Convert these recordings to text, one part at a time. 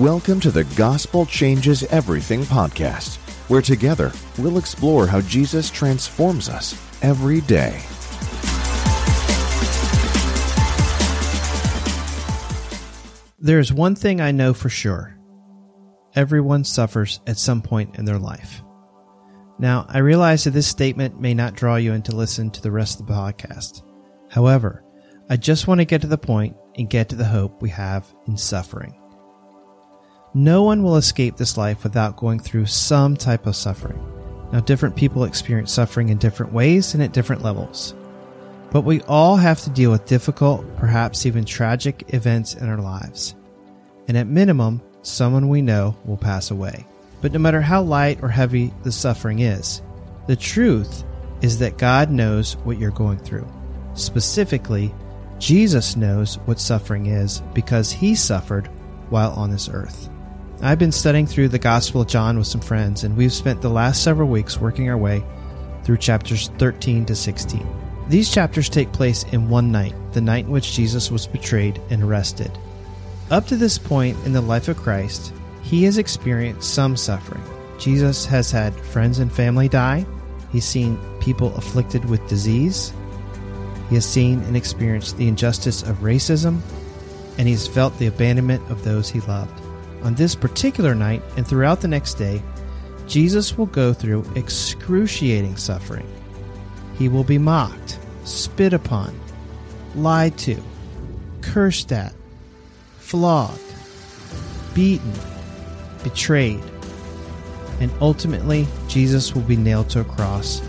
Welcome to the Gospel Changes Everything podcast, where together we'll explore how Jesus transforms us every day. There's one thing I know for sure everyone suffers at some point in their life. Now, I realize that this statement may not draw you in to listen to the rest of the podcast. However, I just want to get to the point and get to the hope we have in suffering. No one will escape this life without going through some type of suffering. Now, different people experience suffering in different ways and at different levels. But we all have to deal with difficult, perhaps even tragic events in our lives. And at minimum, someone we know will pass away. But no matter how light or heavy the suffering is, the truth is that God knows what you're going through. Specifically, Jesus knows what suffering is because he suffered while on this earth. I've been studying through the Gospel of John with some friends, and we've spent the last several weeks working our way through chapters 13 to 16. These chapters take place in one night, the night in which Jesus was betrayed and arrested. Up to this point in the life of Christ, he has experienced some suffering. Jesus has had friends and family die. He's seen people afflicted with disease. He has seen and experienced the injustice of racism, and he's felt the abandonment of those he loved. On this particular night and throughout the next day, Jesus will go through excruciating suffering. He will be mocked, spit upon, lied to, cursed at, flogged, beaten, betrayed, and ultimately Jesus will be nailed to a cross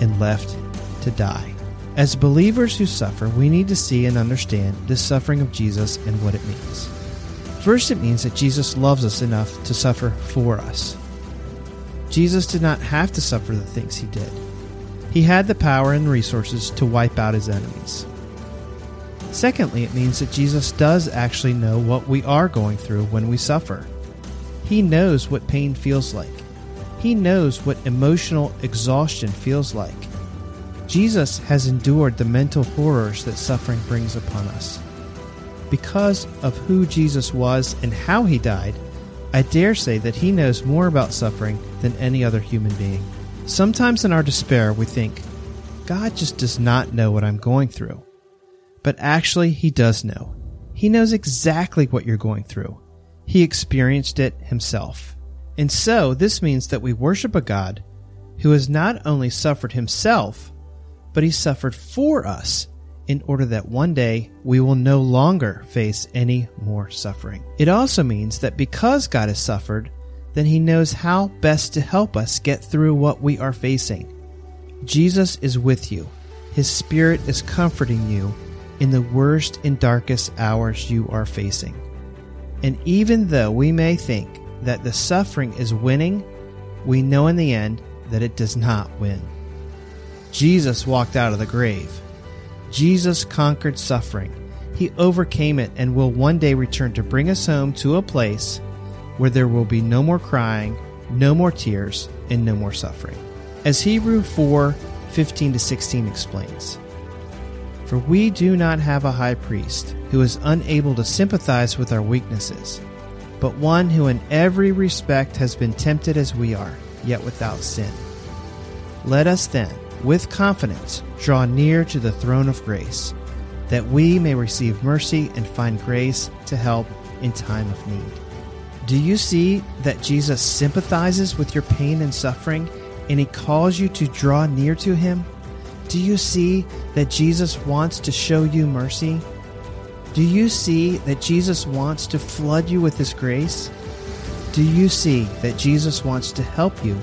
and left to die. As believers who suffer, we need to see and understand the suffering of Jesus and what it means. First, it means that Jesus loves us enough to suffer for us. Jesus did not have to suffer the things he did. He had the power and resources to wipe out his enemies. Secondly, it means that Jesus does actually know what we are going through when we suffer. He knows what pain feels like. He knows what emotional exhaustion feels like. Jesus has endured the mental horrors that suffering brings upon us. Because of who Jesus was and how he died, I dare say that he knows more about suffering than any other human being. Sometimes in our despair, we think, God just does not know what I'm going through. But actually, he does know. He knows exactly what you're going through. He experienced it himself. And so, this means that we worship a God who has not only suffered himself, but he suffered for us in order that one day we will no longer face any more suffering. It also means that because God has suffered, then he knows how best to help us get through what we are facing. Jesus is with you. His Spirit is comforting you in the worst and darkest hours you are facing. And even though we may think that the suffering is winning, we know in the end that it does not win. Jesus walked out of the grave. Jesus conquered suffering. He overcame it and will one day return to bring us home to a place where there will be no more crying, no more tears, and no more suffering. As Hebrew 4 15 to 16 explains, For we do not have a high priest who is unable to sympathize with our weaknesses, but one who in every respect has been tempted as we are, yet without sin. Let us then, with confidence, draw near to the throne of grace, that we may receive mercy and find grace to help in time of need. Do you see that Jesus sympathizes with your pain and suffering, and he calls you to draw near to him? Do you see that Jesus wants to show you mercy? Do you see that Jesus wants to flood you with his grace? Do you see that Jesus wants to help you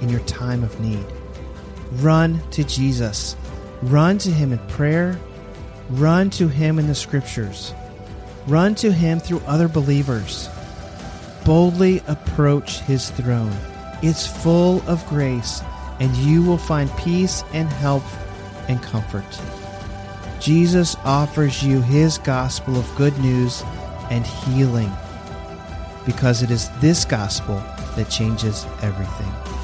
in your time of need? Run to Jesus. Run to him in prayer. Run to him in the scriptures. Run to him through other believers. Boldly approach his throne. It's full of grace, and you will find peace and help and comfort. Jesus offers you his gospel of good news and healing because it is this gospel that changes everything.